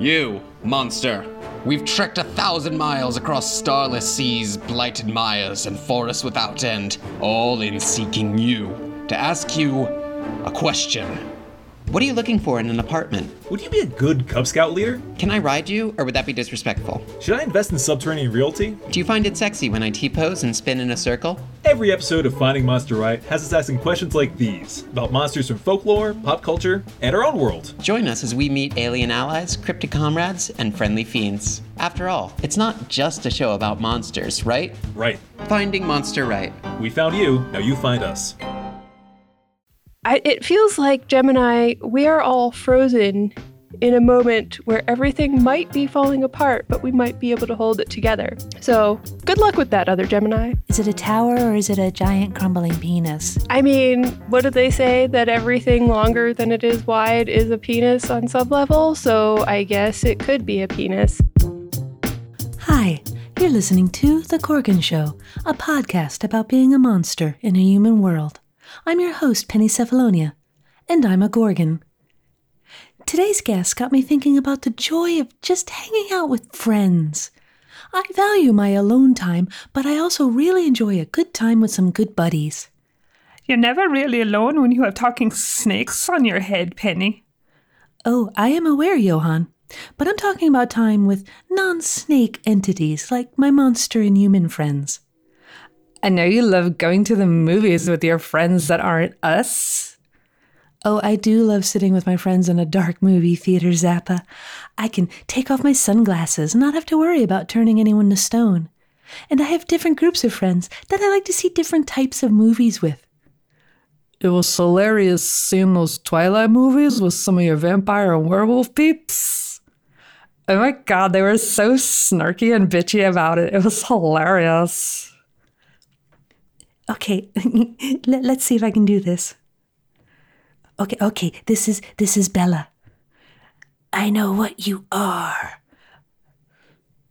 You, monster. We've trekked a thousand miles across starless seas, blighted mires, and forests without end, all in seeking you, to ask you a question. What are you looking for in an apartment? Would you be a good Cub Scout leader? Can I ride you, or would that be disrespectful? Should I invest in subterranean realty? Do you find it sexy when I T pose and spin in a circle? Every episode of Finding Monster Right has us asking questions like these about monsters from folklore, pop culture, and our own world. Join us as we meet alien allies, cryptic comrades, and friendly fiends. After all, it's not just a show about monsters, right? Right. Finding Monster Right. We found you, now you find us. I, it feels like Gemini, we are all frozen in a moment where everything might be falling apart, but we might be able to hold it together. So, good luck with that, other Gemini. Is it a tower or is it a giant crumbling penis? I mean, what did they say? That everything longer than it is wide is a penis on some level, so I guess it could be a penis. Hi, you're listening to The Gorgon Show, a podcast about being a monster in a human world. I'm your host, Penny Cephalonia, and I'm a Gorgon. Today's guest got me thinking about the joy of just hanging out with friends. I value my alone time, but I also really enjoy a good time with some good buddies. You're never really alone when you have talking snakes on your head, Penny. Oh, I am aware, Johann, but I'm talking about time with non snake entities like my monster and human friends. I know you love going to the movies with your friends that aren't us. Oh, I do love sitting with my friends in a dark movie theater, Zappa. I can take off my sunglasses and not have to worry about turning anyone to stone. And I have different groups of friends that I like to see different types of movies with. It was hilarious seeing those Twilight movies with some of your vampire and werewolf peeps. Oh my god, they were so snarky and bitchy about it. It was hilarious. Okay, Let, let's see if I can do this. Okay, okay, this is this is Bella. I know what you are.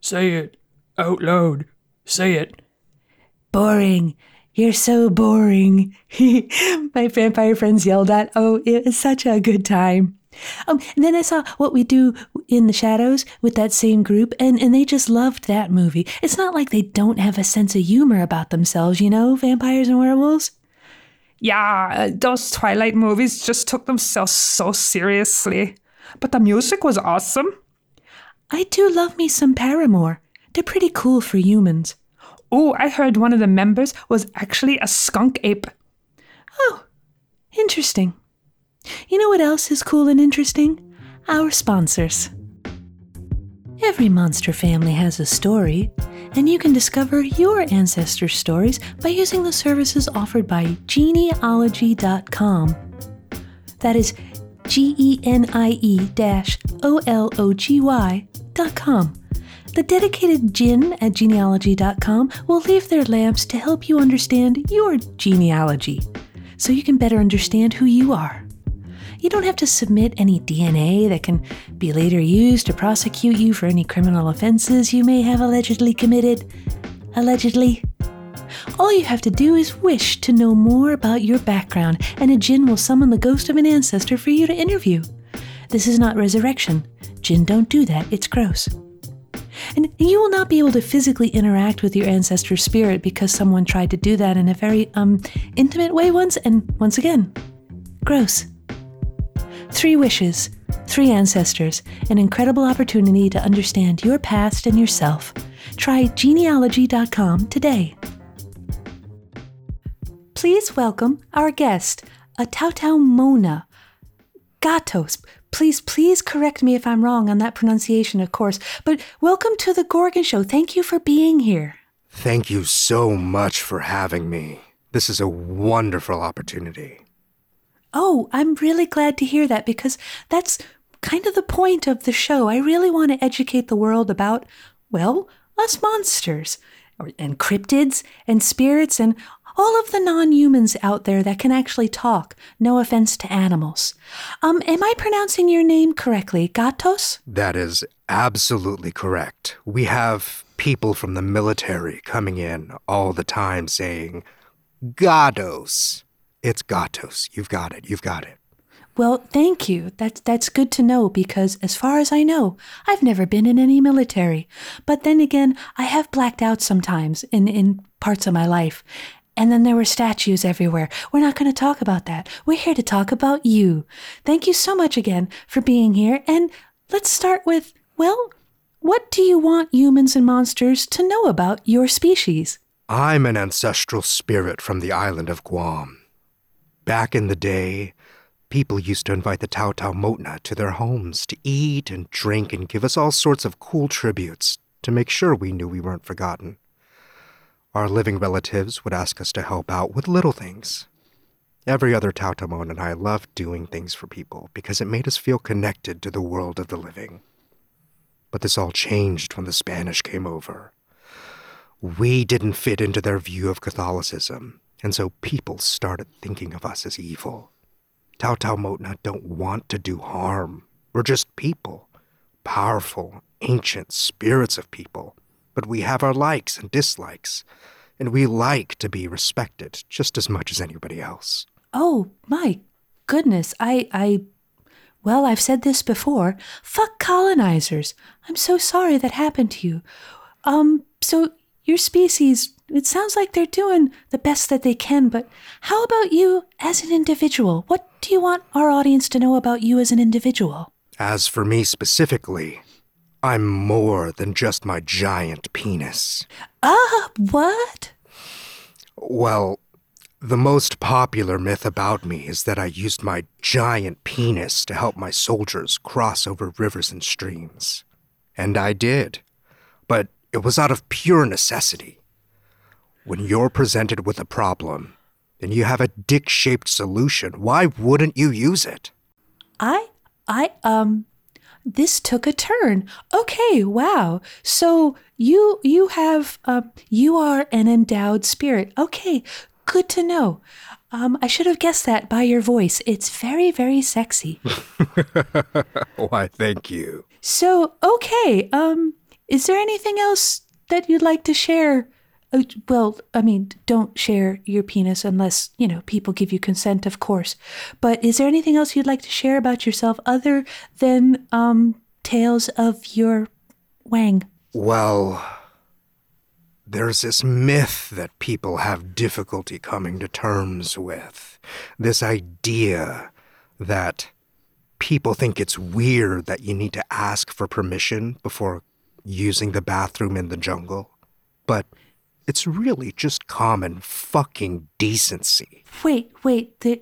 Say it out loud. Say it. Boring. You're so boring. My vampire friends yelled at. Oh, it was such a good time. Um, and then I saw what we do in the shadows with that same group, and, and they just loved that movie. It's not like they don't have a sense of humor about themselves, you know, vampires and werewolves. Yeah, those Twilight movies just took themselves so seriously. But the music was awesome. I do love me some Paramore. They're pretty cool for humans. Oh, I heard one of the members was actually a skunk ape. Oh, interesting. You know what else is cool and interesting? Our sponsors. Every monster family has a story, and you can discover your ancestors' stories by using the services offered by genealogy.com. That is G E N I E O L O G Y.com. The dedicated Jinn at genealogy.com will leave their lamps to help you understand your genealogy so you can better understand who you are. You don't have to submit any DNA that can be later used to prosecute you for any criminal offenses you may have allegedly committed. Allegedly. All you have to do is wish to know more about your background, and a jinn will summon the ghost of an ancestor for you to interview. This is not resurrection. Jinn don't do that, it's gross. And you will not be able to physically interact with your ancestor's spirit because someone tried to do that in a very um intimate way once, and once again, gross. Three wishes, three ancestors, an incredible opportunity to understand your past and yourself. Try genealogy.com today. Please welcome our guest, a Taotaomona. Gatos. Please, please correct me if I'm wrong on that pronunciation, of course. But welcome to the Gorgon Show. Thank you for being here. Thank you so much for having me. This is a wonderful opportunity. Oh, I'm really glad to hear that because that's kind of the point of the show. I really want to educate the world about, well, us monsters and cryptids and spirits and all of the non-humans out there that can actually talk. No offense to animals. Um, am I pronouncing your name correctly, Gatos? That is absolutely correct. We have people from the military coming in all the time saying, Gatos. It's Gatos. You've got it. You've got it. well, thank you. That's that's good to know because as far as I know, I've never been in any military. But then again, I have blacked out sometimes in in parts of my life. And then there were statues everywhere. We're not going to talk about that. We're here to talk about you. Thank you so much again for being here. And let's start with, well, what do you want humans and monsters to know about your species? I'm an ancestral spirit from the island of Guam. Back in the day, people used to invite the Taotaomona to their homes to eat and drink and give us all sorts of cool tributes to make sure we knew we weren't forgotten. Our living relatives would ask us to help out with little things. Every other Tautamon and I loved doing things for people because it made us feel connected to the world of the living. But this all changed when the Spanish came over. We didn't fit into their view of Catholicism, and so people started thinking of us as evil. Taotaomona don't want to do harm. We're just people, powerful, ancient spirits of people but we have our likes and dislikes, and we like to be respected just as much as anybody else. Oh, my goodness. I, I, well, I've said this before. Fuck colonizers. I'm so sorry that happened to you. Um, so your species, it sounds like they're doing the best that they can, but how about you as an individual? What do you want our audience to know about you as an individual? As for me specifically, I'm more than just my giant penis. Ah, what? Well, the most popular myth about me is that I used my giant penis to help my soldiers cross over rivers and streams. And I did. But it was out of pure necessity. When you're presented with a problem and you have a dick shaped solution, why wouldn't you use it? I, I, um, this took a turn. Okay, wow. So you you have uh, you are an endowed spirit. Okay, good to know. Um, I should have guessed that by your voice. It's very very sexy. Why, thank you. So okay, um, is there anything else that you'd like to share well, I mean, don't share your penis unless, you know, people give you consent, of course. But is there anything else you'd like to share about yourself other than um, tales of your wang? Well, there's this myth that people have difficulty coming to terms with. This idea that people think it's weird that you need to ask for permission before using the bathroom in the jungle. But it's really just common fucking decency. Wait, wait, the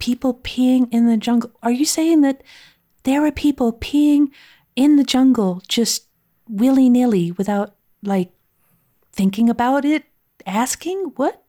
people peeing in the jungle. Are you saying that there are people peeing in the jungle just willy nilly without, like, thinking about it? Asking? What?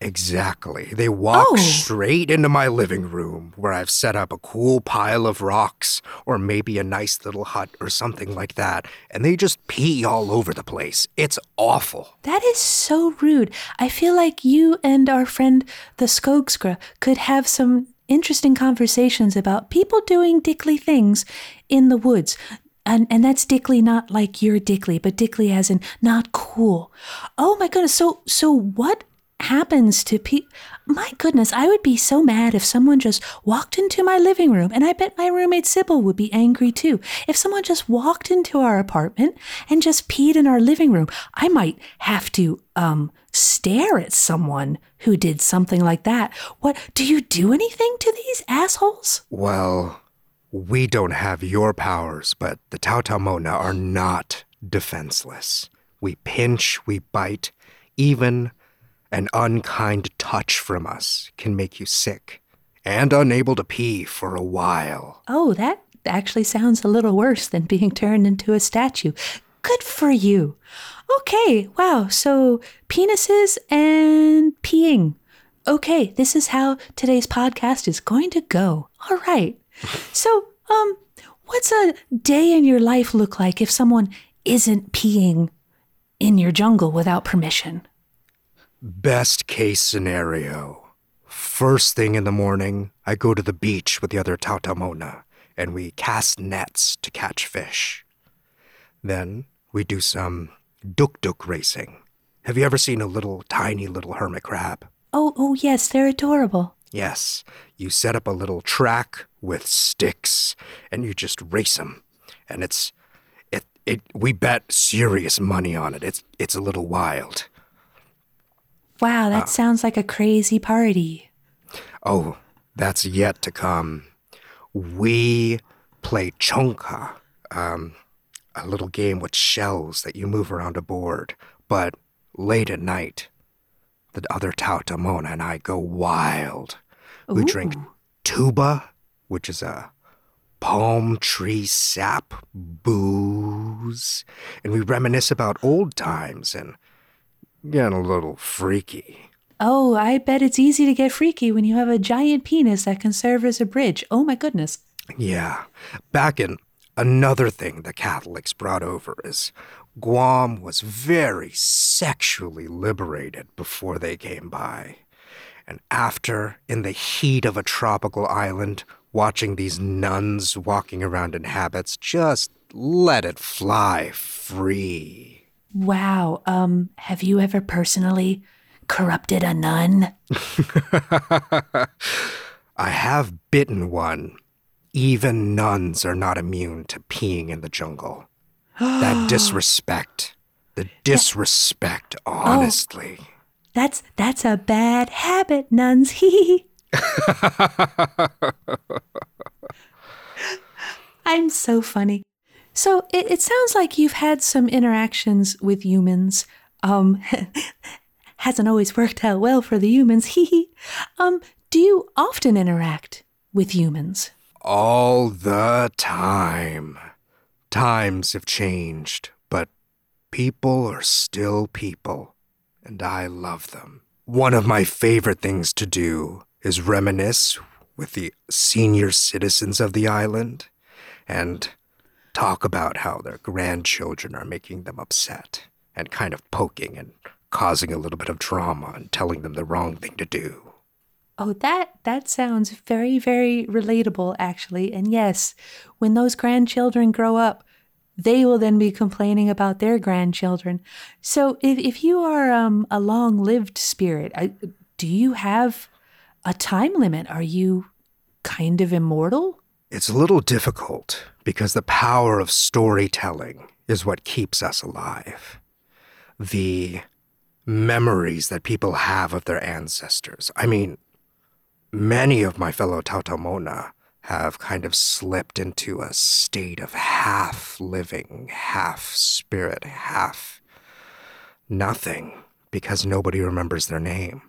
Exactly. They walk Oh. straight into my living room where I've set up a cool pile of rocks or maybe a nice little hut or something like that, and they just pee all over the place. It's awful. That is so rude. I feel like you and our friend the Skogsrå could have some interesting conversations about people doing dickly things in the woods. And, and that's dickly not like you're dickly, but dickly as in not cool. Oh my goodness. So so what happens to people? My goodness, I would be so mad if someone just walked into my living room, and I bet my roommate Sibyl would be angry too. If someone just walked into our apartment and just peed in our living room, I might have to um stare at someone who did something like that. What do you do anything to these assholes? Well, we don't have your powers, but the Taotaomona are not defenseless. We pinch, we bite, even an unkind touch from us can make you sick and unable to pee for a while. Oh, that actually sounds a little worse than being turned into a statue. Good for you. Okay, wow. So penises and peeing. Okay, this is how today's podcast is going to go. All right. So, um, what's a day in your life look like if someone isn't peeing in your jungle without permission? Best case scenario. First thing in the morning, I go to the beach with the other Taotaomona and we cast nets to catch fish. Then we do some duk duk racing. Have you ever seen a little tiny little hermit crab? Oh, oh yes, they're adorable. Yes, you set up a little track with sticks and you just race them. And it's it it we bet serious money on it. It's it's a little wild. Wow, that sounds like a crazy party. Oh, that's yet to come. We play chonka, um, a little game with shells that you move around a board. But late at night, the other Taotaomona and I go wild. We drink tuba, which is a palm tree sap booze, and we reminisce about old times and get a little freaky. Oh, I bet it's easy to get freaky when you have a giant penis that can serve as a bridge. Oh my goodness. Yeah. Back in another thing the Catholics brought over is Guam was very sexually liberated before they came by. And after, in the heat of a tropical island, watching these nuns walking around in habits, just let it fly free. Wow. Um, have you ever personally corrupted a nun? I have bitten one. Even nuns are not immune to peeing in the jungle. that disrespect. The disrespect, honestly. That's that's a bad habit, nuns. Hee I'm so funny. So it, it sounds like you've had some interactions with humans. Um, hasn't always worked out well for the humans. Hee Um, do you often interact with humans? All the time. Times have changed, but people are still people, and I love them. One of my favorite things to do is reminisce with the senior citizens of the island and talk about how their grandchildren are making them upset and kind of poking and causing a little bit of drama and telling them the wrong thing to do. Oh, that that sounds very very relatable actually. And yes, when those grandchildren grow up, they will then be complaining about their grandchildren. So if if you are um, a long-lived spirit, I, do you have a time limit? Are you kind of immortal? It's a little difficult because the power of storytelling is what keeps us alive. The memories that people have of their ancestors. I mean, many of my fellow Taotaomona have kind of slipped into a state of half living, half spirit, half nothing because nobody remembers their name.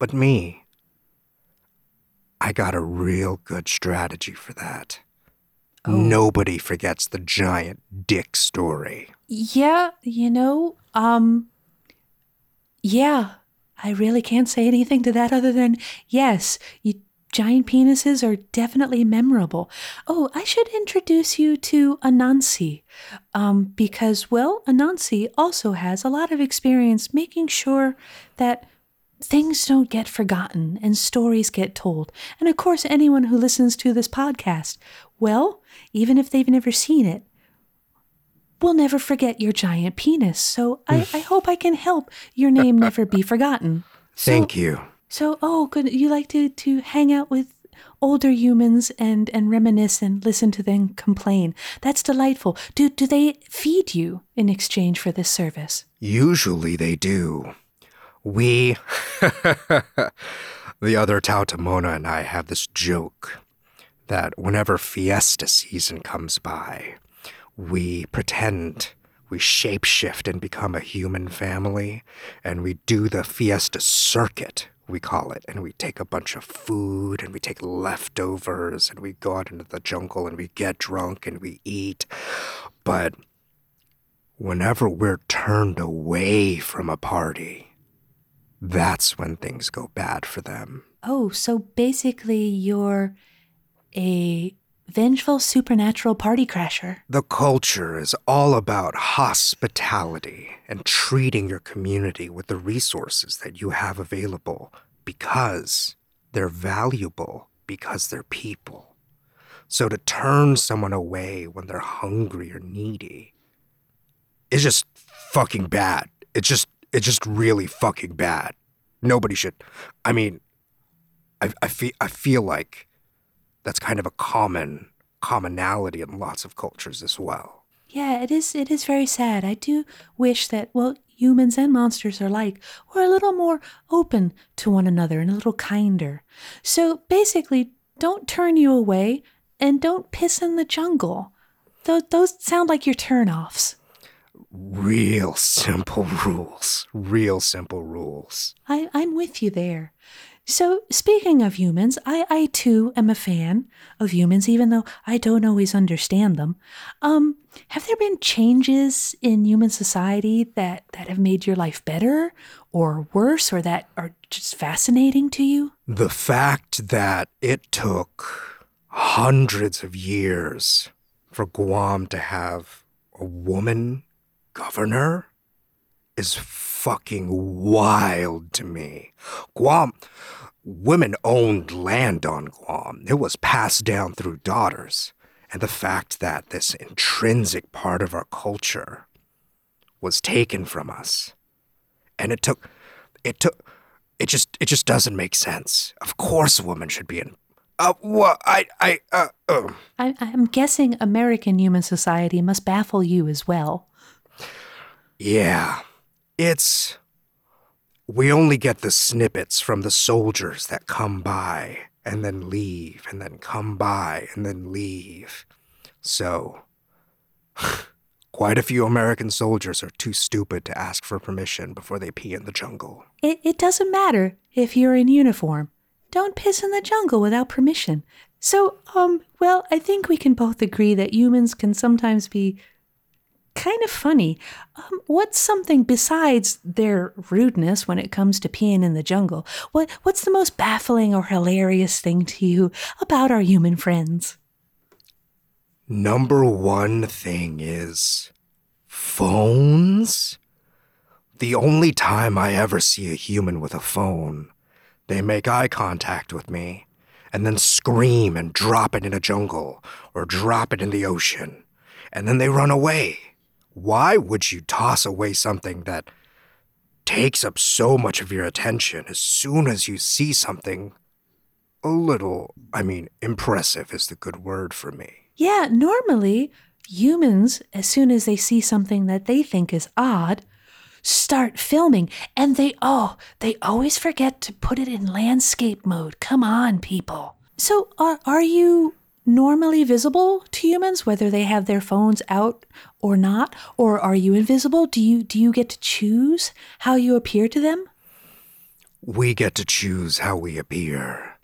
But me, I got a real good strategy for that. Nobody forgets the giant dick story. Yeah, you know, um yeah, I really can't say anything to that other than yes, you giant penises are definitely memorable. Oh, I should introduce you to Anansi. Um because well, Anansi also has a lot of experience making sure that things don't get forgotten and stories get told. And of course, anyone who listens to this podcast, well, even if they've never seen it, we'll never forget your giant penis. So I, I hope I can help your name never be forgotten. Thank you. So, oh, good. You like to, to hang out with older humans and, and reminisce and listen to them complain. That's delightful. Do, do they feed you in exchange for this service? Usually they do. We, the other Taotaomona and I have this joke that whenever fiesta season comes by, we pretend we shapeshift and become a human family, and we do the fiesta circuit, we call it, and we take a bunch of food and we take leftovers and we go out into the jungle and we get drunk and we eat. But whenever we're turned away from a party, that's when things go bad for them. Oh, so basically you're a vengeful supernatural party crasher. The culture is all about hospitality and treating your community with the resources that you have available because they're valuable, because they're people. So to turn someone away when they're hungry or needy is just fucking bad. It's just it's just really fucking bad. Nobody should I mean I, I feel I feel like that's kind of a common commonality in lots of cultures as well. Yeah, it is it is very sad. I do wish that well humans and monsters are alike were a little more open to one another and a little kinder. So basically, don't turn you away and don't piss in the jungle. Those, those sound like your turnoffs. Real simple rules. Real simple rules. I, I'm with you there. So, speaking of humans, I, I too am a fan of humans, even though I don't always understand them. Um, have there been changes in human society that, that have made your life better or worse or that are just fascinating to you? The fact that it took hundreds of years for Guam to have a woman governor is fucking wild to me. Guam, women owned land on Guam. It was passed down through daughters. And the fact that this intrinsic part of our culture was taken from us. And it took, it took, it just, it just doesn't make sense. Of course, a woman should be in. Uh, what? I, I, uh, uh. I, I'm guessing American human society must baffle you as well. Yeah, it's. We only get the snippets from the soldiers that come by and then leave and then come by and then leave. So, quite a few American soldiers are too stupid to ask for permission before they pee in the jungle. It, it doesn't matter if you're in uniform. Don't piss in the jungle without permission. So, um, well, I think we can both agree that humans can sometimes be kind of funny. Um, what's something besides their rudeness when it comes to peeing in the jungle? What What's the most baffling or hilarious thing to you about our human friends? Number one thing is phones. The only time I ever see a human with a phone, they make eye contact with me and then scream and drop it in a jungle or drop it in the ocean, and then they run away. Why would you toss away something that takes up so much of your attention as soon as you see something? A little, I mean, impressive is the good word for me? Yeah, normally humans, as soon as they see something that they think is odd, start filming. And they oh they always forget to put it in landscape mode. Come on people. So are, are you normally visible to humans whether they have their phones out or not or are you invisible do you do you get to choose how you appear to them We get to choose how we appear.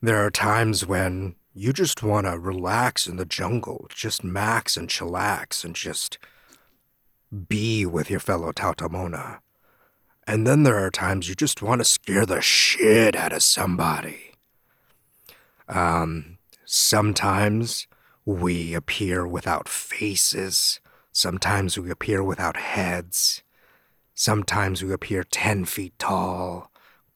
There are times when you just want to relax in the jungle, just max and chillax and just be with your fellow Taotaomona. And then there are times you just want to scare the shit out of somebody. Um, sometimes we appear without faces. Sometimes we appear without heads. Sometimes we appear 10 feet tall,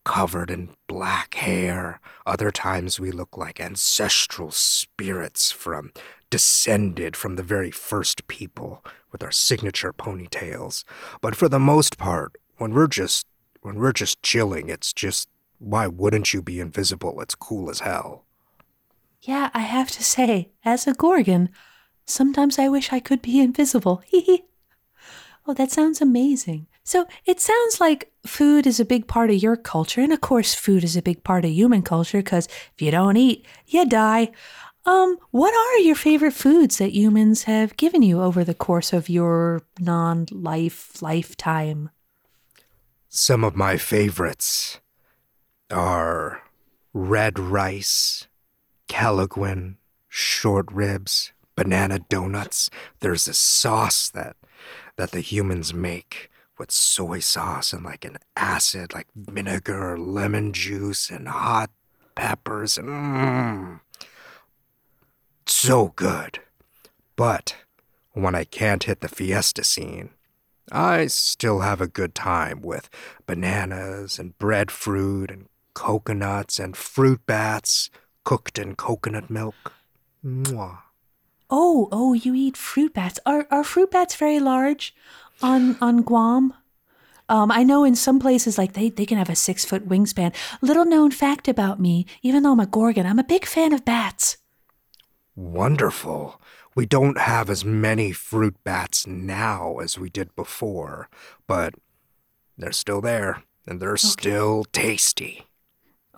covered in black hair. Other times we look like ancestral spirits from descended from the very first people with our signature ponytails. But for the most part, when we're just when we're just chilling, it's just why wouldn't you be invisible? It's cool as hell. Yeah i have to say as a gorgon sometimes i wish i could be invisible. Hee hee. oh that sounds amazing. So it sounds like food is a big part of your culture and of course food is a big part of human culture because if you don't eat you die. Um what are your favorite foods that humans have given you over the course of your non-life lifetime? Some of my favorites are red rice, kelaguen, short ribs, banana donuts. There's a sauce that that the humans make with soy sauce and like an acid, like vinegar, lemon juice, and hot peppers. And mm, so good. But when I can't hit the fiesta scene, I still have a good time with bananas and breadfruit and coconuts and fruit bats cooked in coconut milk. Mwah. oh oh you eat fruit bats are are fruit bats very large on on guam Um, I know in some places, like they, they can have a six foot wingspan. Little known fact about me, even though I'm a Gorgon, I'm a big fan of bats. Wonderful. We don't have as many fruit bats now as we did before, but they're still there and they're still tasty.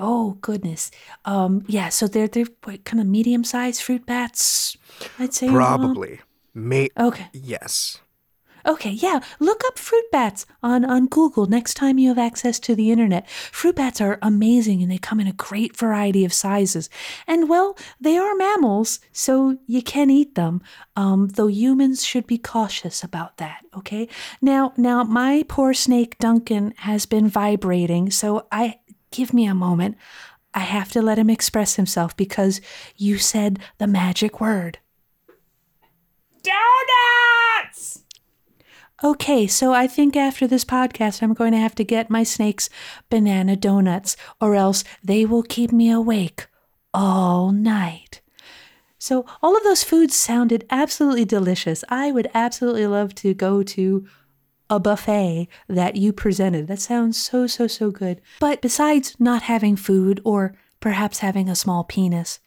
Oh goodness. Um, yeah. So they're they're what, kind of medium sized fruit bats. I'd say. Probably. May Okay. yes. Okay, yeah. Look up fruit bats on, on Google next time you have access to the internet. Fruit bats are amazing and they come in a great variety of sizes. And well, they are mammals, so you can eat them. Um, though humans should be cautious about that, okay? Now now my poor snake Duncan has been vibrating, so I give me a moment. I have to let him express himself because you said the magic word. Donuts! Okay, so I think after this podcast, I'm going to have to get my snakes banana donuts, or else they will keep me awake all night. So, all of those foods sounded absolutely delicious. I would absolutely love to go to a buffet that you presented. That sounds so, so, so good. But besides not having food or perhaps having a small penis,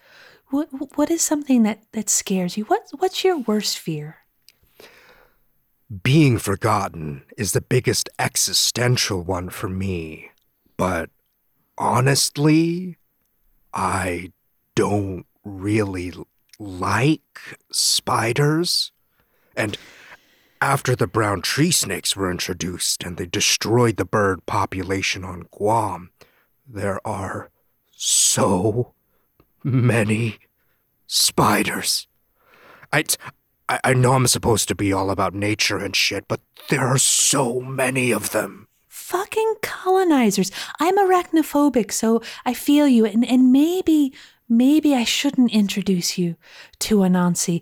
what, what is something that, that scares you? What, what's your worst fear? Being forgotten is the biggest existential one for me. But honestly, I don't really like spiders. And after the brown tree snakes were introduced and they destroyed the bird population on Guam, there are so many spiders. I, I, I know I'm supposed to be all about nature and shit, but there are so many of them. fucking colonizers. I'm arachnophobic, so I feel you, and, and maybe, maybe I shouldn't introduce you to Anansi.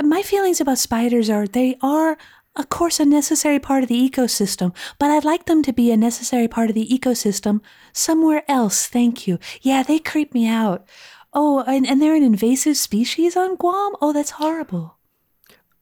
My feelings about spiders are they are, of course, a necessary part of the ecosystem, but I'd like them to be a necessary part of the ecosystem somewhere else. Thank you. Yeah, they creep me out. Oh, and, and they're an invasive species on Guam? Oh, that's horrible.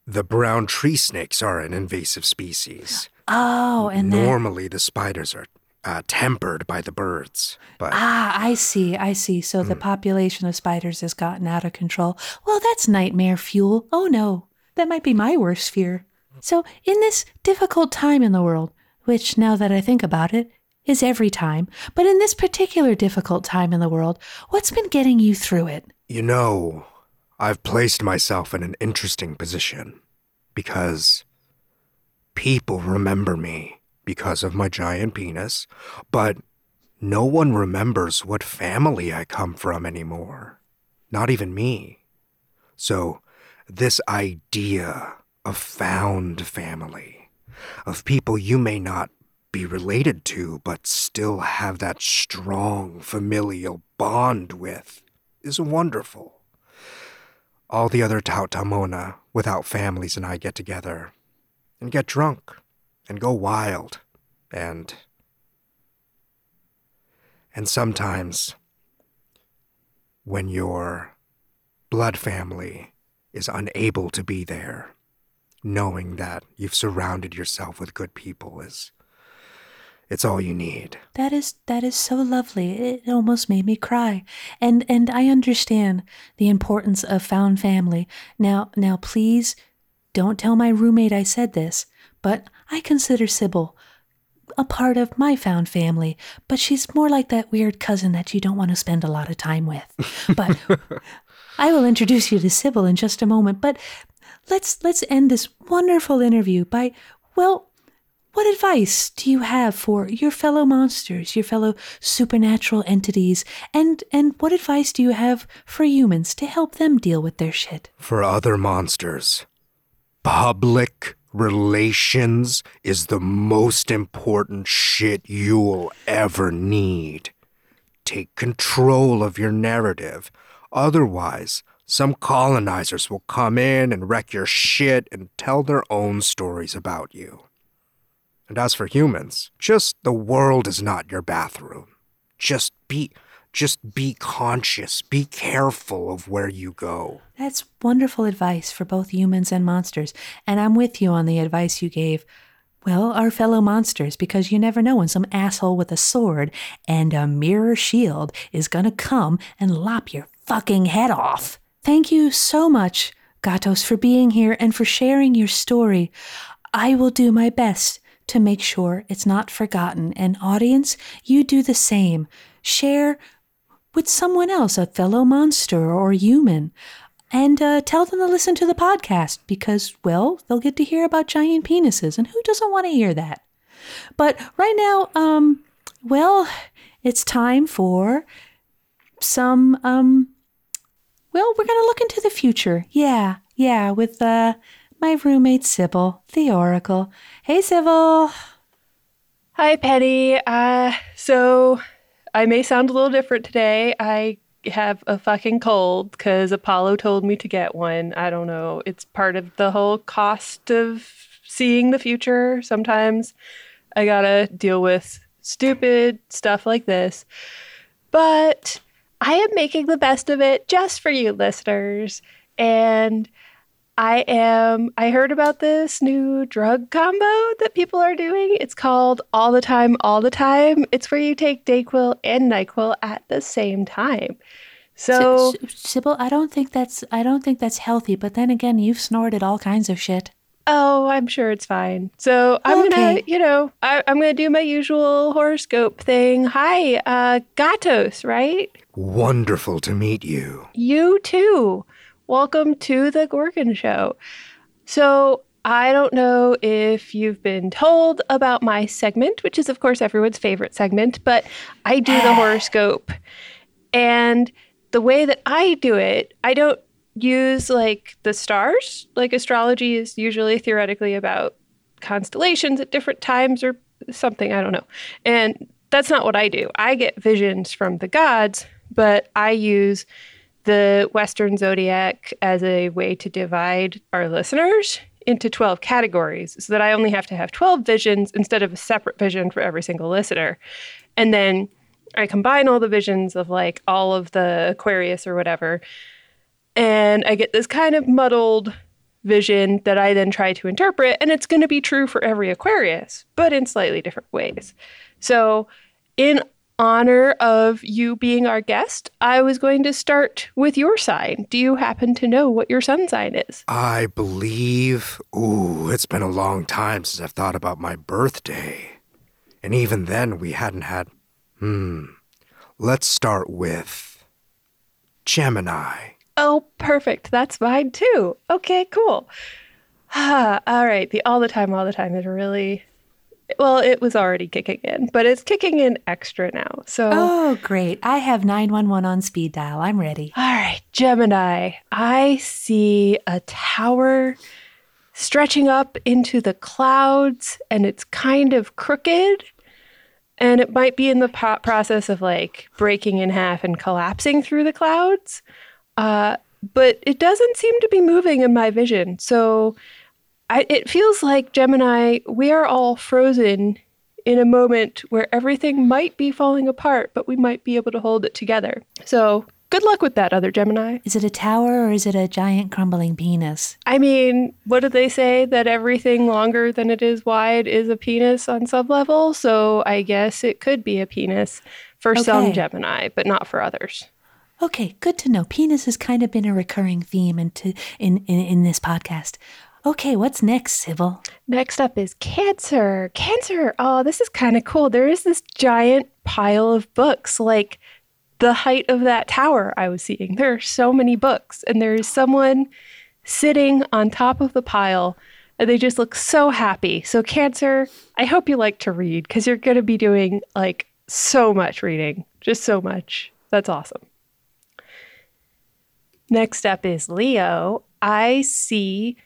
The brown tree snakes are an invasive species. Oh, and that. Normally, the spiders are uh, tempered by the birds, but Ah, I see, I see. So the population of spiders has gotten out of control. Well, that's nightmare fuel. Oh no, that might be my worst fear. So, in this difficult time in the world, which now that I think about it, is every time, but in this particular difficult time in the world, what's been getting you through it? you know, I've placed myself in an interesting position because people remember me because of my giant penis, but no one remembers what family I come from anymore. Not even me. So, this idea of found family, of people you may not be related to, but still have that strong familial bond with, is wonderful. All the other Taotaomona without families and I get together and get drunk and go wild and. And sometimes, when your blood family is unable to be there, knowing that you've surrounded yourself with good people is. It's all you need. That is that is so lovely. It almost made me cry. And and I understand the importance of found family. Now now please don't tell my roommate I said this, but I consider Sibyl a part of my found family, but she's more like that weird cousin that you don't want to spend a lot of time with. But I will introduce you to Sibyl in just a moment, but let's let's end this wonderful interview by well, what advice do you have for your fellow monsters, your fellow supernatural entities, and and what advice do you have for humans to help them deal with their shit? For other monsters, public relations is the most important shit you'll ever need. Take control of your narrative. Otherwise, some colonizers will come in and wreck your shit and tell their own stories about you. And as for humans, just the world is not your bathroom. Just be just be conscious, be careful of where you go. That's wonderful advice for both humans and monsters, and I'm with you on the advice you gave well, our fellow monsters, because you never know when some asshole with a sword and a mirror shield is gonna come and lop your fucking head off. Thank you so much, Gatos, for being here and for sharing your story. I will do my best to make sure it's not forgotten. And, audience, you do the same. Share with someone else, a fellow monster or human, and uh, tell them to listen to the podcast because, well, they'll get to hear about giant penises, and who doesn't want to hear that? But right now, um, well, it's time for some, um, well, we're gonna look into the future. Yeah, yeah, with uh, my roommate Sibyl, the Oracle. Hey, Sibyl. Hi, Penny. Uh, so I may sound a little different today. I have a fucking cold because Apollo told me to get one. I don't know. It's part of the whole cost of seeing the future. Sometimes I gotta deal with stupid stuff like this. But I am making the best of it just for you listeners. And I am, I heard about this new drug combo that people are doing. It's called All the Time, All the Time. It's where you take Dayquil and NyQuil at the same time. So, Sibyl, I don't think that's I don't think that's healthy. But then again, you've snorted all kinds of shit. oh, I'm sure it's fine. So I'm gonna, you know, I, I'm gonna do my usual horoscope thing. Hi, uh, Gatos, right? Wonderful to meet you. You too. Welcome to the Gorgon Show. So, I don't know if you've been told about my segment, which is, of course, everyone's favorite segment, but I do the horoscope. And the way that I do it, I don't use like the stars. Like, astrology is usually theoretically about constellations at different times or something. I don't know. And that's not what I do. I get visions from the gods, but I use the Western zodiac as a way to divide our listeners into 12 categories so that I only have to have 12 visions instead of a separate vision for every single listener. And then I combine all the visions of like all of the Aquarius or whatever. And I get this kind of muddled vision that I then try to interpret. And it's going to be true for every Aquarius, but in slightly different ways. So, in honor of you being our guest, I was going to start with your sign. Do you happen to know what your sun sign is? I believe. Ooh, it's been a long time since I've thought about my birthday. And even then, we hadn't had. Hmm. Let's start with. Gemini. Oh, perfect. That's mine too. Okay, cool. Ah, all right. The all the time, all the time is really. Well, it was already kicking in, but it's kicking in extra now. So, Oh, great! I have nine one one on speed dial. I'm ready. all right, Gemini. I see a tower stretching up into the clouds, and it's kind of crooked. And it might be in the po- process of like breaking in half and collapsing through the clouds. Uh, but it doesn't seem to be moving in my vision. So I, it feels like Gemini, we are all frozen in a moment where everything might be falling apart, but we might be able to hold it together. So good luck with that, other Gemini. Is it a tower or is it a giant crumbling penis? I mean, what do they say? That everything longer than it is wide is a penis on some level. So I guess it could be a penis for some Gemini, but not for others. Okay, good to know. Penis has kind of been a recurring theme into in in, in this podcast. Okay, what's next, Sibyl? Next up is Cancer. Cancer. Oh, this is kind of cool. There is this giant pile of books, like the height of that tower I was seeing. There are so many books, and there is someone sitting on top of the pile, and they just look so happy. So, Cancer, I hope you like to read because you're going to be doing like so much reading, just so much. That's awesome. Next up is Leo. I see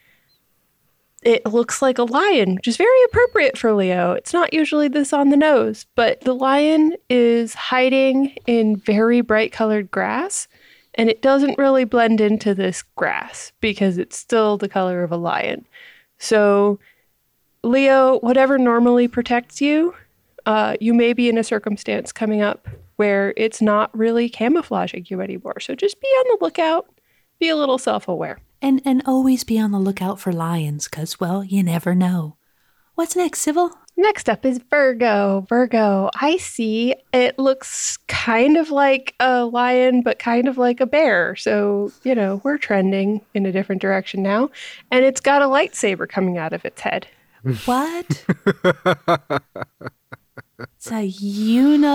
it looks like a lion, which is very appropriate for Leo. It's not usually this on the nose, but the lion is hiding in very bright colored grass, and it doesn't really blend into this grass because it's still the color of a lion. So, Leo, whatever normally protects you, uh, you may be in a circumstance coming up where it's not really camouflaging you anymore. So just be on the lookout, be a little self aware. And and always be on the lookout for lions, cause well, you never know. What's next, Sibyl? Next up is Virgo. Virgo, I see it looks kind of like a lion, but kind of like a bear. So, you know, we're trending in a different direction now. And it's got a lightsaber coming out of its head. What? it's a unilion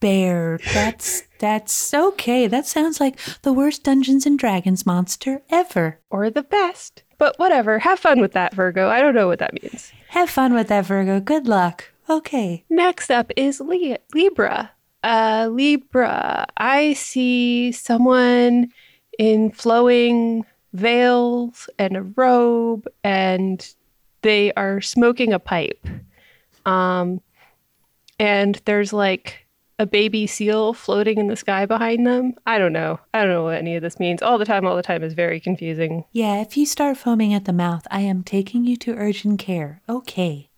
bear. That's that's okay. That sounds like the worst Dungeons and Dragons monster ever. Or the best. But whatever. Have fun with that, Virgo. I don't know what that means. Have fun with that, Virgo. Good luck. Okay. Next up is Li- Libra. Uh, Libra, I see someone in flowing veils and a robe, and they are smoking a pipe. Um, and there's like a baby seal floating in the sky behind them. I don't know. I don't know what any of this means. All the time, all the time is very confusing. Yeah, if you start foaming at the mouth, I am taking you to urgent care. Okay.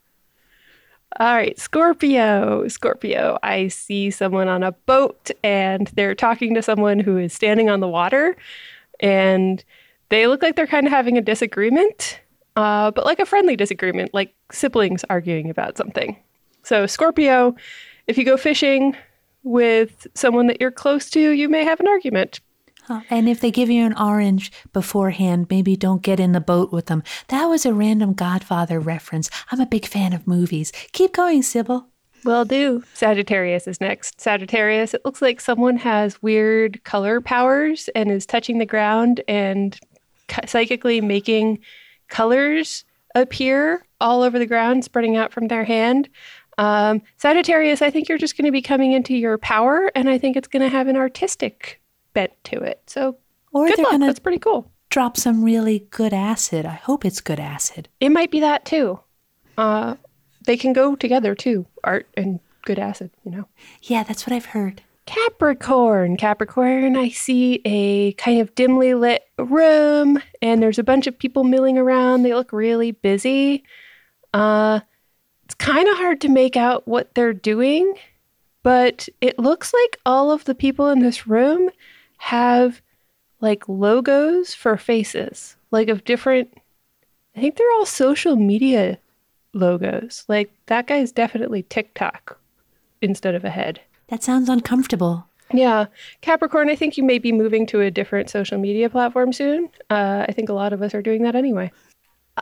All right, Scorpio. Scorpio, I see someone on a boat and they're talking to someone who is standing on the water. And they look like they're kind of having a disagreement, uh, but like a friendly disagreement, like siblings arguing about something. So, Scorpio, if you go fishing with someone that you're close to, you may have an argument. Huh. And if they give you an orange beforehand, maybe don't get in the boat with them. That was a random Godfather reference. I'm a big fan of movies. Keep going, Sibyl. Will do. Sagittarius is next. Sagittarius, it looks like someone has weird color powers and is touching the ground and psychically making colors appear all over the ground, spreading out from their hand. Um, Sagittarius, I think you're just going to be coming into your power, and I think it's going to have an artistic bent to it. So, Or good luck. That's pretty cool. drop some really good acid. I hope it's good acid. It might be that too. Uh, they can go together too, art and good acid, you know. Yeah, that's what I've heard. Capricorn. Capricorn, I see a kind of dimly lit room and there's a bunch of people milling around. They look really busy. Uh, kind of hard to make out what they're doing, but it looks like all of the people in this room have like logos for faces, like of different, I think they're all social media logos. Like that guy's definitely TikTok instead of a head. That sounds uncomfortable. Yeah. Capricorn, I think you may be moving to a different social media platform soon. Uh, I think a lot of us are doing that anyway.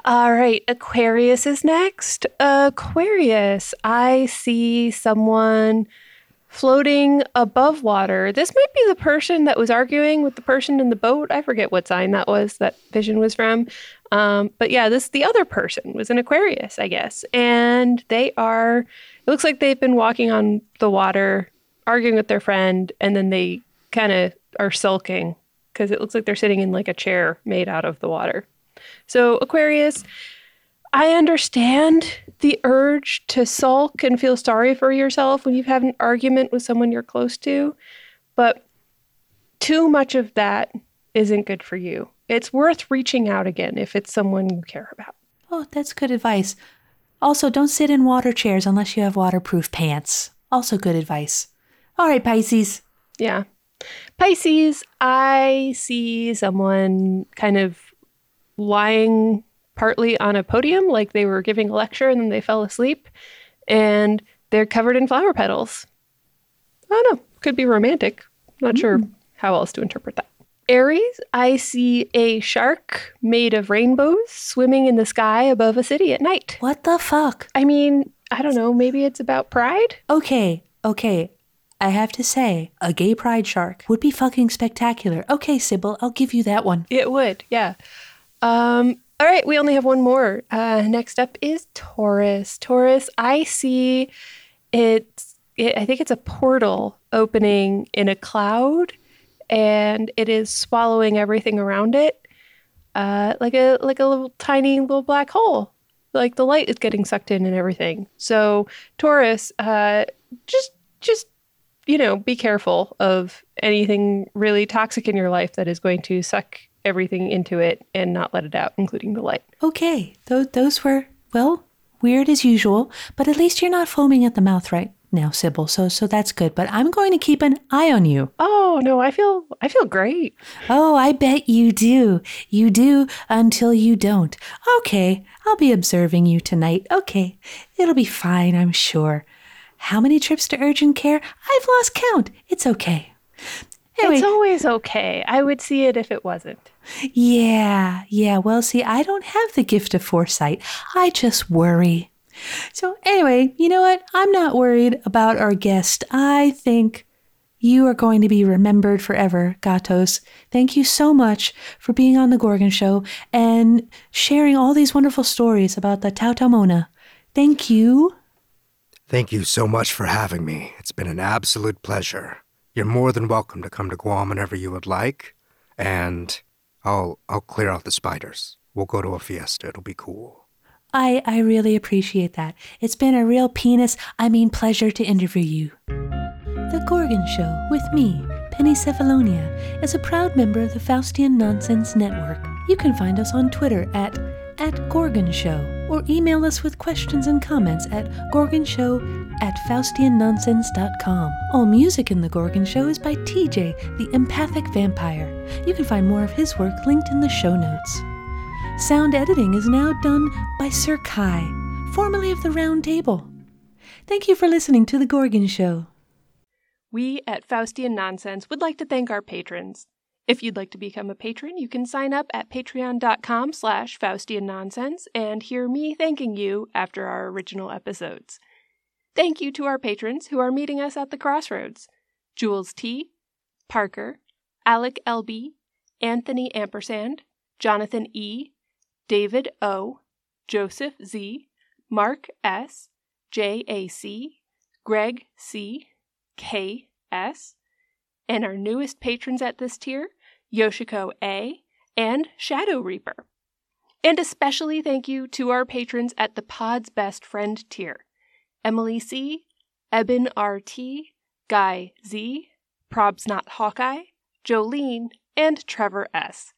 All right. Aquarius is next. Aquarius, I see someone floating above water. This might be the person that was arguing with the person in the boat. I forget what sign that was, that vision was from. Um, but yeah, this the other person was an Aquarius, I guess. And they are, it looks like they've been walking on the water, arguing with their friend, and then they kind of are sulking because it looks like they're sitting in like a chair made out of the water. So, Aquarius, I understand the urge to sulk and feel sorry for yourself when you've had an argument with someone you're close to, but too much of that isn't good for you. It's worth reaching out again if it's someone you care about. Oh, that's good advice. Also, don't sit in water chairs unless you have waterproof pants. Also, good advice. All right, Pisces. Yeah. Pisces, I see someone kind of lying partly on a podium, like they were giving a lecture and then they fell asleep, and they're covered in flower petals. I don't know. Could be romantic. Not mm-hmm. sure how else to interpret that. Aries, I see a shark made of rainbows swimming in the sky above a city at night. What the fuck? I mean, I don't know. Maybe it's about pride? Okay, okay. I have to say, a gay pride shark would be fucking spectacular. Okay, Sibyl, I'll give you that one. It would, yeah. Um, all right, we only have one more. Uh, next up is Taurus. Taurus, I see it, I think it's a portal opening in a cloud, and it is swallowing everything around it, uh, like a like a little tiny little black hole. Like the light is getting sucked in and everything. So Taurus, uh, just just you know, be careful of anything really toxic in your life that is going to suck everything into it and not let it out, including the light. Okay, those, those were, well, weird as usual, but at least you're not foaming at the mouth, right? now, Sibyl. So so that's good. But I'm going to keep an eye on you. Oh no, I feel I feel great. Oh, I bet you do. You do until you don't. Okay, I'll be observing you tonight. Okay, it'll be fine, I'm sure. How many trips to urgent care? I've lost count. It's okay. Anyway, It's always okay. I would see it if it wasn't. yeah, yeah. Well, see, I don't have the gift of foresight. I just worry. So, anyway, you know what? I'm not worried about our guest. I think you are going to be remembered forever, Gatos. Thank you so much for being on The Gorgon Show and sharing all these wonderful stories about the Taotaomona. Thank you. Thank you so much for having me. It's been an absolute pleasure. You're more than welcome to come to Guam whenever you would like, and I'll I'll clear out the spiders. We'll go to a fiesta. It'll be cool. I, I really appreciate that. It's been a real penis, I mean pleasure to interview you. The Gorgon Show with me, Penny Cephalonia, is a proud member of the Faustian Nonsense Network. You can find us on Twitter at at Gorgon Show or email us with questions and comments at gorgonshow at faustiannonsense.com. All music in The Gorgon Show is by TJ, the empathic vampire. You can find more of his work linked in the show notes. Sound editing is now done by Sir Cai, formerly of the Round Table. Thank you for listening to The Gorgon Show. We at Faustian Nonsense would like to thank our patrons. If you'd like to become a patron, you can sign up at patreon.com slash Faustian Nonsense and hear me thanking you after our original episodes. Thank you to our patrons who are meeting us at the crossroads. Jules T., Parker, Alec LB, Anthony Ampersand, Jonathan E., David O., Joseph Z., Mark S., J.A.C., Greg C., K.S., and our newest patrons at this tier, Yoshiko A. and Shadow Reaper. And especially thank you to our patrons at the Pod's Best Friend tier Emily C., Eben R.T., Guy Z., Probs Not Hawkeye, Jolene, and Trevor S.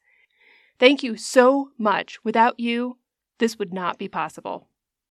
Thank you so much. Without you, this would not be possible.